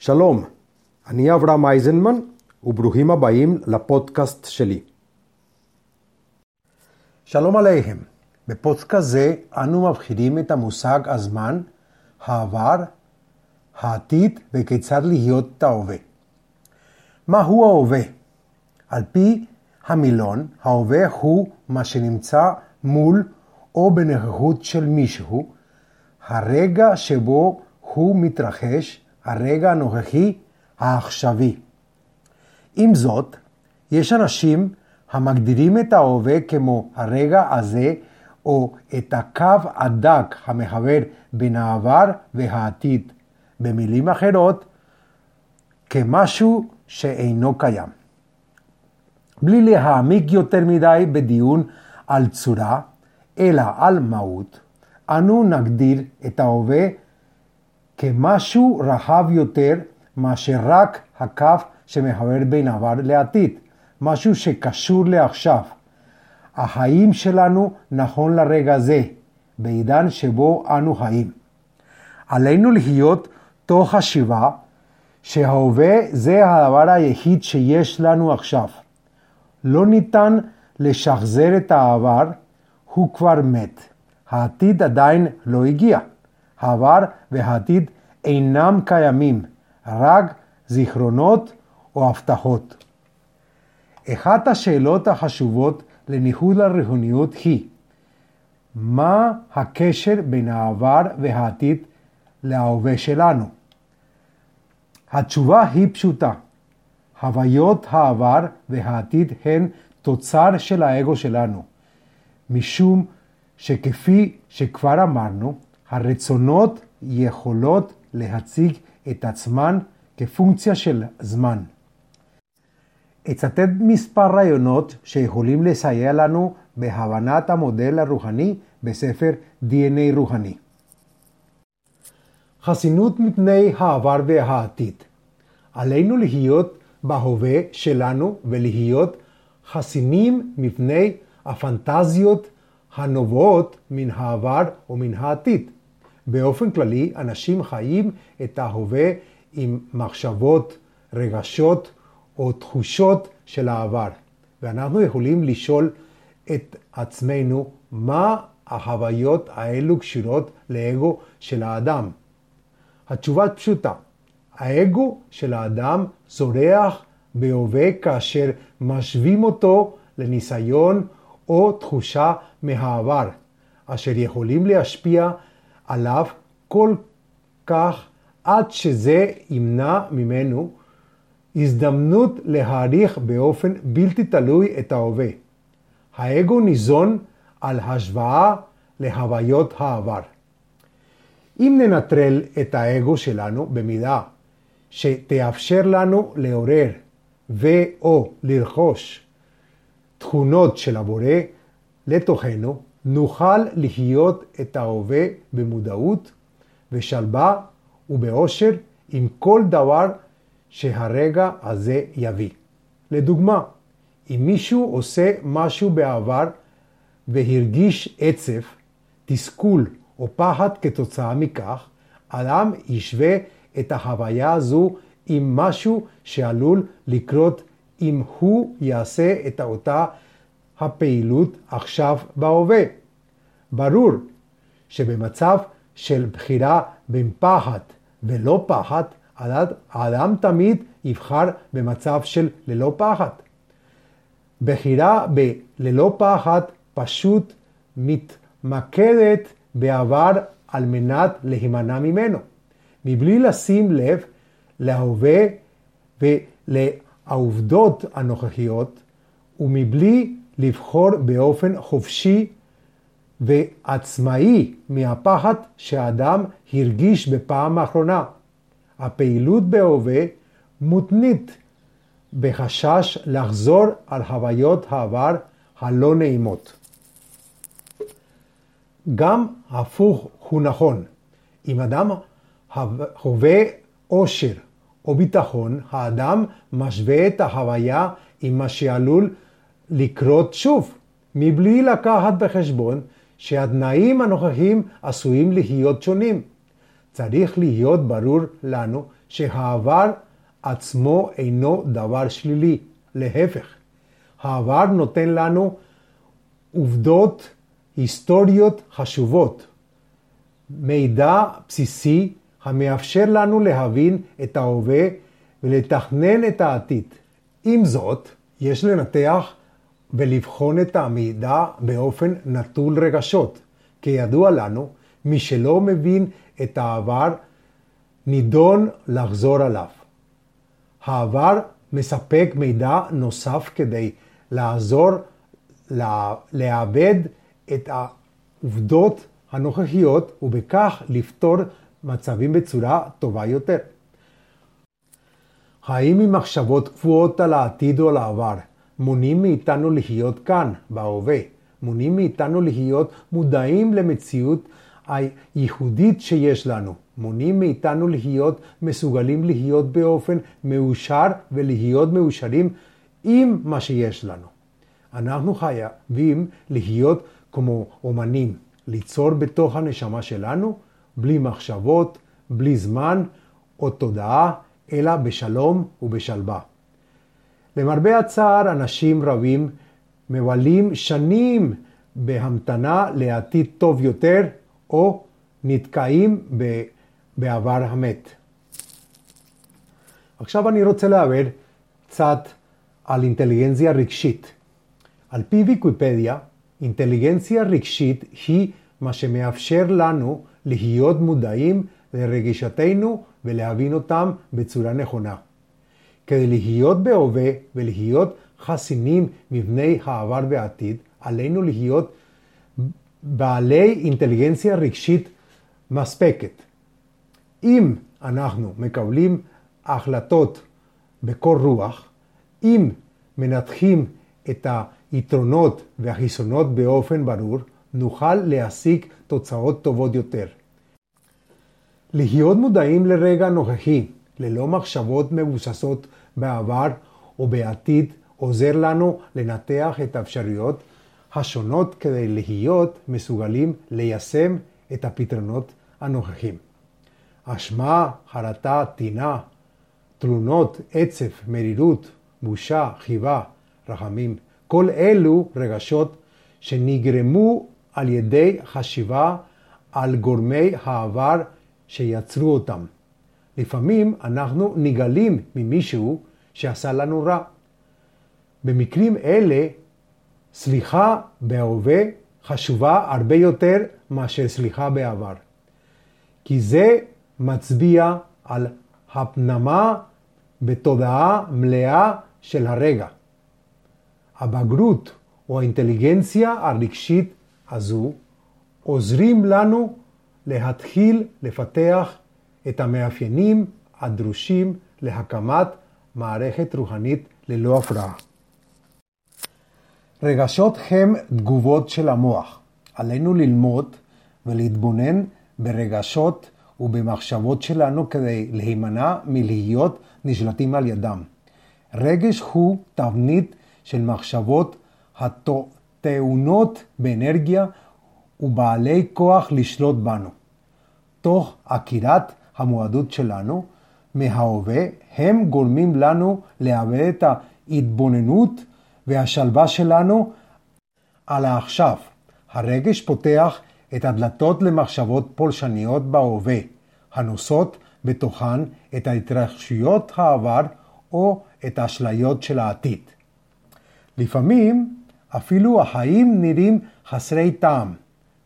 שלום, אני אברהם אייזנמן, וברוכים הבאים לפודקאסט שלי. שלום עליהם. בפודקאסט זה אנו מבחינים את המושג הזמן, העבר, העתיד וכיצד להיות את ההווה. מהו ההווה? על פי המילון, ההווה הוא מה שנמצא מול או בנוכחות של מישהו, הרגע שבו הוא מתרחש, הרגע הנוכחי העכשווי. עם זאת, יש אנשים המגדירים את ההווה כמו הרגע הזה, או את הקו הדק המחבר בין העבר והעתיד. במילים אחרות, כמשהו שאינו קיים. בלי להעמיק יותר מדי בדיון על צורה, אלא על מהות, אנו נגדיר את ההווה כמשהו רחב יותר מאשר רק הקו שמחבר בין עבר לעתיד, משהו שקשור לעכשיו. החיים שלנו נכון לרגע זה, בעידן שבו אנו חיים. עלינו להיות תוך חשיבה שההווה זה הדבר היחיד שיש לנו עכשיו. לא ניתן לשחזר את העבר, הוא כבר מת. העתיד עדיין לא הגיע. העבר והעתיד אינם קיימים, רק זיכרונות או הבטחות. אחת השאלות החשובות לניהול הריחוניות היא מה הקשר בין העבר והעתיד להווה שלנו? התשובה היא פשוטה. הוויות העבר והעתיד הן תוצר של האגו שלנו, משום שכפי שכבר אמרנו, הרצונות יכולות להציג את עצמן כפונקציה של זמן. אצטט מספר רעיונות שיכולים לסייע לנו בהבנת המודל הרוחני בספר DNA רוחני. חסינות מפני העבר והעתיד. עלינו להיות בהווה שלנו ולהיות חסינים מפני הפנטזיות הנובעות מן העבר ומן העתיד. באופן כללי, אנשים חיים את ההווה עם מחשבות, רגשות או תחושות של העבר. ואנחנו יכולים לשאול את עצמנו מה החוויות האלו קשורות לאגו של האדם. התשובה פשוטה, האגו של האדם זורח בהווה כאשר משווים אותו לניסיון או תחושה מהעבר, אשר יכולים להשפיע עליו כל כך עד שזה ימנע ממנו הזדמנות להעריך באופן בלתי תלוי את ההווה. האגו ניזון על השוואה להוויות העבר. אם ננטרל את האגו שלנו במידה שתאפשר לנו לעורר ו/או לרכוש תכונות של הבורא לתוכנו, נוכל לחיות את ההווה במודעות, ושלווה ובאושר עם כל דבר שהרגע הזה יביא. לדוגמה, אם מישהו עושה משהו בעבר והרגיש עצב, תסכול או פחד כתוצאה מכך, אדם ישווה את החוויה הזו עם משהו שעלול לקרות אם הוא יעשה את אותה הפעילות עכשיו בהווה. ברור שבמצב של בחירה בין פחד ולא פחד, האדם תמיד יבחר במצב של ללא פחד. בחירה בללא פחד פשוט מתמקדת בעבר על מנת להימנע ממנו, מבלי לשים לב להווה ולעובדות הנוכחיות, ומבלי לבחור באופן חופשי ועצמאי מהפחד שהאדם הרגיש בפעם האחרונה. הפעילות בהווה מותנית בחשש לחזור על חוויות העבר הלא נעימות. גם הפוך הוא נכון. אם אדם חווה אושר או ביטחון, האדם משווה את החוויה עם מה שעלול לקרות שוב, מבלי לקחת בחשבון שהתנאים הנוכחיים עשויים להיות שונים. צריך להיות ברור לנו שהעבר עצמו אינו דבר שלילי, להפך. העבר נותן לנו עובדות היסטוריות חשובות, מידע בסיסי המאפשר לנו להבין את ההווה ולתכנן את העתיד. עם זאת, יש לנתח ולבחון את המידע באופן נטול רגשות. כידוע לנו, מי שלא מבין את העבר, נידון לחזור עליו. העבר מספק מידע נוסף כדי לעזור לעבד את העובדות הנוכחיות ובכך לפתור מצבים בצורה טובה יותר. האם עם מחשבות קבועות על העתיד או על העבר מונעים מאיתנו לחיות כאן, בהווה? מונעים מאיתנו להיות מודעים למציאות הייחודית שיש לנו. מונעים מאיתנו להיות מסוגלים להיות באופן מאושר ולהיות מאושרים עם מה שיש לנו. אנחנו חייבים להיות כמו אומנים, ליצור בתוך הנשמה שלנו, בלי מחשבות, בלי זמן או תודעה, אלא בשלום ובשלווה. למרבה הצער, אנשים רבים מבלים שנים בהמתנה לעתיד טוב יותר, או נתקעים בעבר המת. עכשיו אני רוצה להעביר קצת על אינטליגנציה רגשית. על פי ויקיפדיה, אינטליגנציה רגשית היא מה שמאפשר לנו להיות מודעים לרגשתנו ולהבין אותם בצורה נכונה. כדי להיות בהווה ולהיות חסינים מבני העבר והעתיד, עלינו להיות בעלי אינטליגנציה רגשית מספקת. אם אנחנו מקבלים החלטות בקור רוח, אם מנתחים את היתרונות והחיסונות באופן ברור, נוכל להשיג תוצאות טובות יותר. להיות מודעים לרגע הנוכחי, ללא מחשבות מבוססות בעבר או בעתיד, עוזר לנו לנתח את האפשרויות השונות כדי להיות מסוגלים ליישם את הפתרונות הנוכחים. אשמה, חרטה, טינה, תלונות, עצב, מרירות, בושה, חיבה, רחמים, כל אלו רגשות שנגרמו על ידי חשיבה על גורמי העבר שיצרו אותם. לפעמים אנחנו נגלים ממישהו שעשה לנו רע. במקרים אלה, סליחה בהווה חשובה הרבה יותר מאשר סליחה בעבר. כי זה מצביע על הפנמה בתודעה מלאה של הרגע. הבגרות או האינטליגנציה הרגשית הזו עוזרים לנו להתחיל לפתח את המאפיינים הדרושים להקמת מערכת רוחנית ללא הפרעה. רגשות הם תגובות של המוח. עלינו ללמוד ולהתבונן ברגשות ובמחשבות שלנו כדי להימנע מלהיות נשלטים על ידם. רגש הוא תבנית של מחשבות הטעונות באנרגיה ובעלי כוח לשלוט בנו. תוך עקירת המועדות שלנו מההווה, הם גורמים לנו לאבד את ההתבוננות והשלווה שלנו על העכשיו. הרגש פותח את הדלתות למחשבות פולשניות בהווה, הנושאות בתוכן את ההתרחשויות העבר או את האשליות של העתיד. לפעמים אפילו החיים נראים חסרי טעם.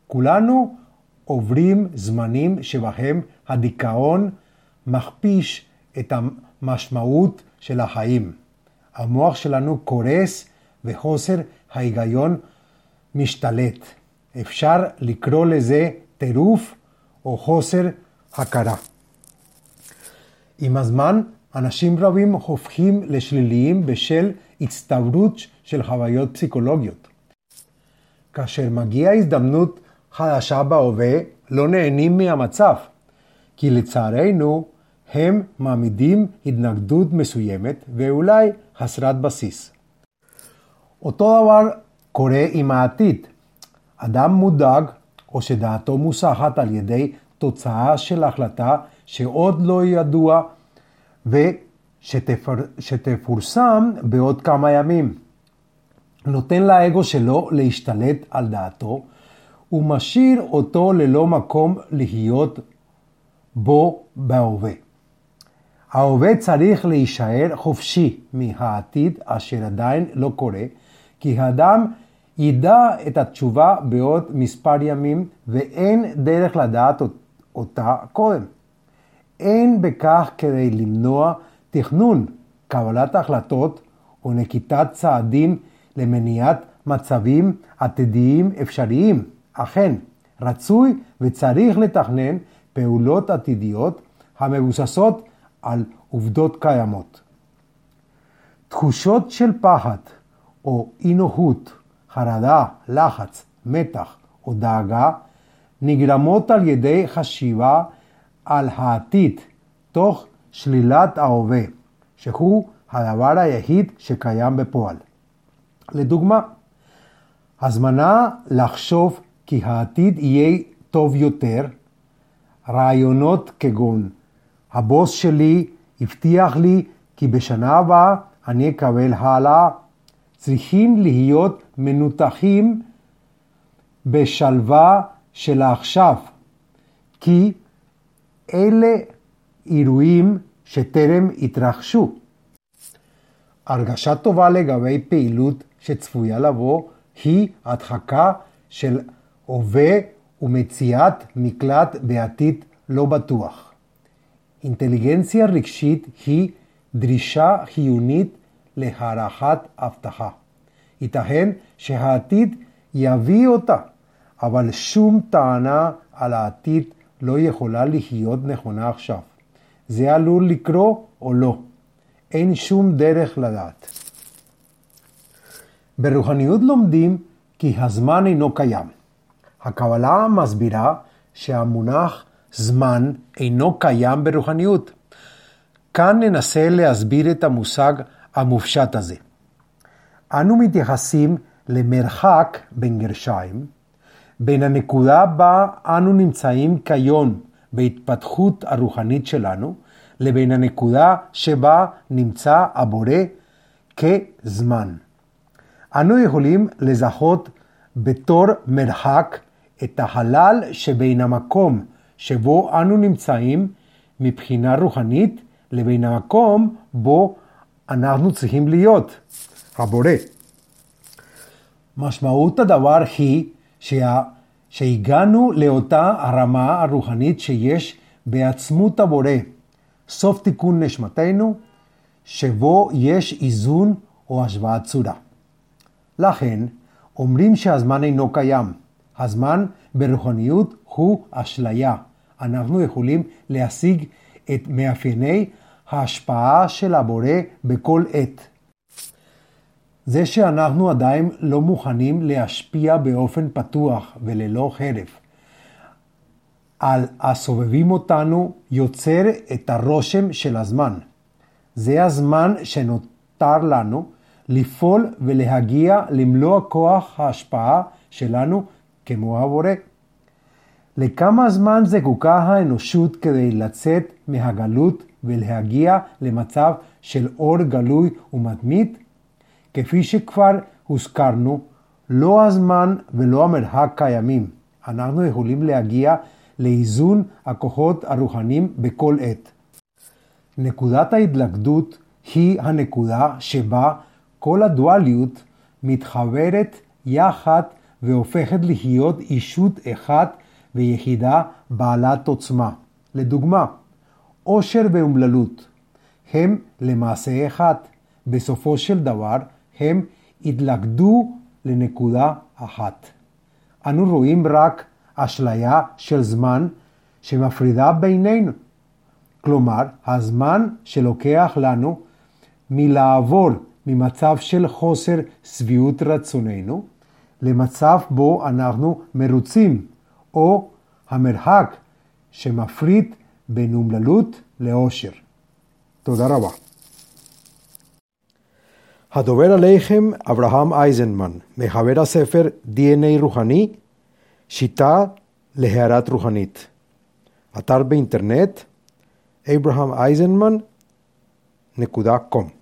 כולנו עוברים זמנים שבהם הדיכאון מכפיש את המשמעות של החיים. המוח שלנו קורס וחוסר ההיגיון משתלט. אפשר לקרוא לזה טירוף או חוסר הכרה. עם הזמן, אנשים רבים הופכים לשליליים בשל הצטברות של חוויות פסיכולוגיות. כאשר מגיעה הזדמנות חדשה בהווה, לא נהנים מהמצב, כי לצערנו הם מעמידים התנגדות מסוימת ואולי חסרת בסיס. אותו דבר קורה עם העתיד. אדם מודאג או שדעתו מוסחת על ידי תוצאה של החלטה שעוד לא ידוע ושתפורסם בעוד כמה ימים. נותן לאגו שלו להשתלט על דעתו, ומשאיר אותו ללא מקום להיות בו בהווה. ההווה צריך להישאר חופשי מהעתיד אשר עדיין לא קורה, כי האדם ידע את התשובה בעוד מספר ימים ואין דרך לדעת אותה קודם. אין בכך כדי למנוע תכנון, קבלת החלטות ונקיטת צעדים למניעת מצבים עתידיים אפשריים. אכן, רצוי וצריך לתכנן פעולות עתידיות המבוססות על עובדות קיימות. תחושות של פחד או אי נוחות, חרדה, לחץ, מתח או דאגה נגרמות על ידי חשיבה על העתיד תוך שלילת ההווה, שהוא הדבר היחיד שקיים בפועל. לדוגמה, הזמנה לחשוב כי העתיד יהיה טוב יותר, רעיונות כגון הבוס שלי הבטיח לי כי בשנה הבאה אני אקבל העלאה. צריכים להיות מנותחים בשלווה של העכשיו, כי אלה אירועים שטרם התרחשו. הרגשה טובה לגבי פעילות שצפויה לבוא היא הדחקה של הווה ומציאת מקלט בעתיד לא בטוח. אינטליגנציה רגשית היא דרישה חיונית להערכת הבטחה. ייתכן שהעתיד יביא אותה, אבל שום טענה על העתיד לא יכולה להיות נכונה עכשיו. זה עלול לקרות או לא. אין שום דרך לדעת. ברוחניות לומדים כי הזמן אינו קיים. הקבלה מסבירה שהמונח זמן אינו קיים ברוחניות. כאן ננסה להסביר את המושג המופשט הזה. אנו מתייחסים למרחק בין גרשיים, בין הנקודה בה אנו נמצאים כיום בהתפתחות הרוחנית שלנו, לבין הנקודה שבה נמצא הבורא כזמן. אנו יכולים לזהות בתור מרחק את החלל שבין המקום שבו אנו נמצאים מבחינה רוחנית לבין המקום בו אנחנו צריכים להיות, הבורא. משמעות הדבר היא שה... שהגענו לאותה הרמה הרוחנית שיש בעצמות הבורא, סוף תיקון נשמתנו, שבו יש איזון או השוואת צורה. לכן, אומרים שהזמן אינו קיים. הזמן ברוחניות הוא אשליה. אנחנו יכולים להשיג את מאפייני ההשפעה של הבורא בכל עת. זה שאנחנו עדיין לא מוכנים להשפיע באופן פתוח וללא חרב על הסובבים אותנו יוצר את הרושם של הזמן. זה הזמן שנותר לנו לפעול ולהגיע למלוא כוח ההשפעה שלנו כמו הבורא. לכמה זמן זקוקה האנושות כדי לצאת מהגלות ולהגיע למצב של אור גלוי ומתמיד? כפי שכבר הוזכרנו, לא הזמן ולא המרחק קיימים. אנחנו יכולים להגיע לאיזון הכוחות הרוחניים בכל עת. נקודת ההתלכדות היא הנקודה שבה כל הדואליות מתחברת יחד והופכת להיות אישות אחת ויחידה בעלת עוצמה. לדוגמה, עושר ואומללות הם למעשה אחד. בסופו של דבר הם התלכדו לנקודה אחת. אנו רואים רק אשליה של זמן שמפרידה בינינו. כלומר, הזמן שלוקח לנו מלעבור ממצב של חוסר שביעות רצוננו למצב בו אנחנו מרוצים, או המרחק שמפריד בין אומללות לאושר. תודה רבה. הדובר עליכם אברהם אייזנמן, מחבר הספר DNA רוחני, שיטה להערת רוחנית. אתר באינטרנט abrahameisenman.com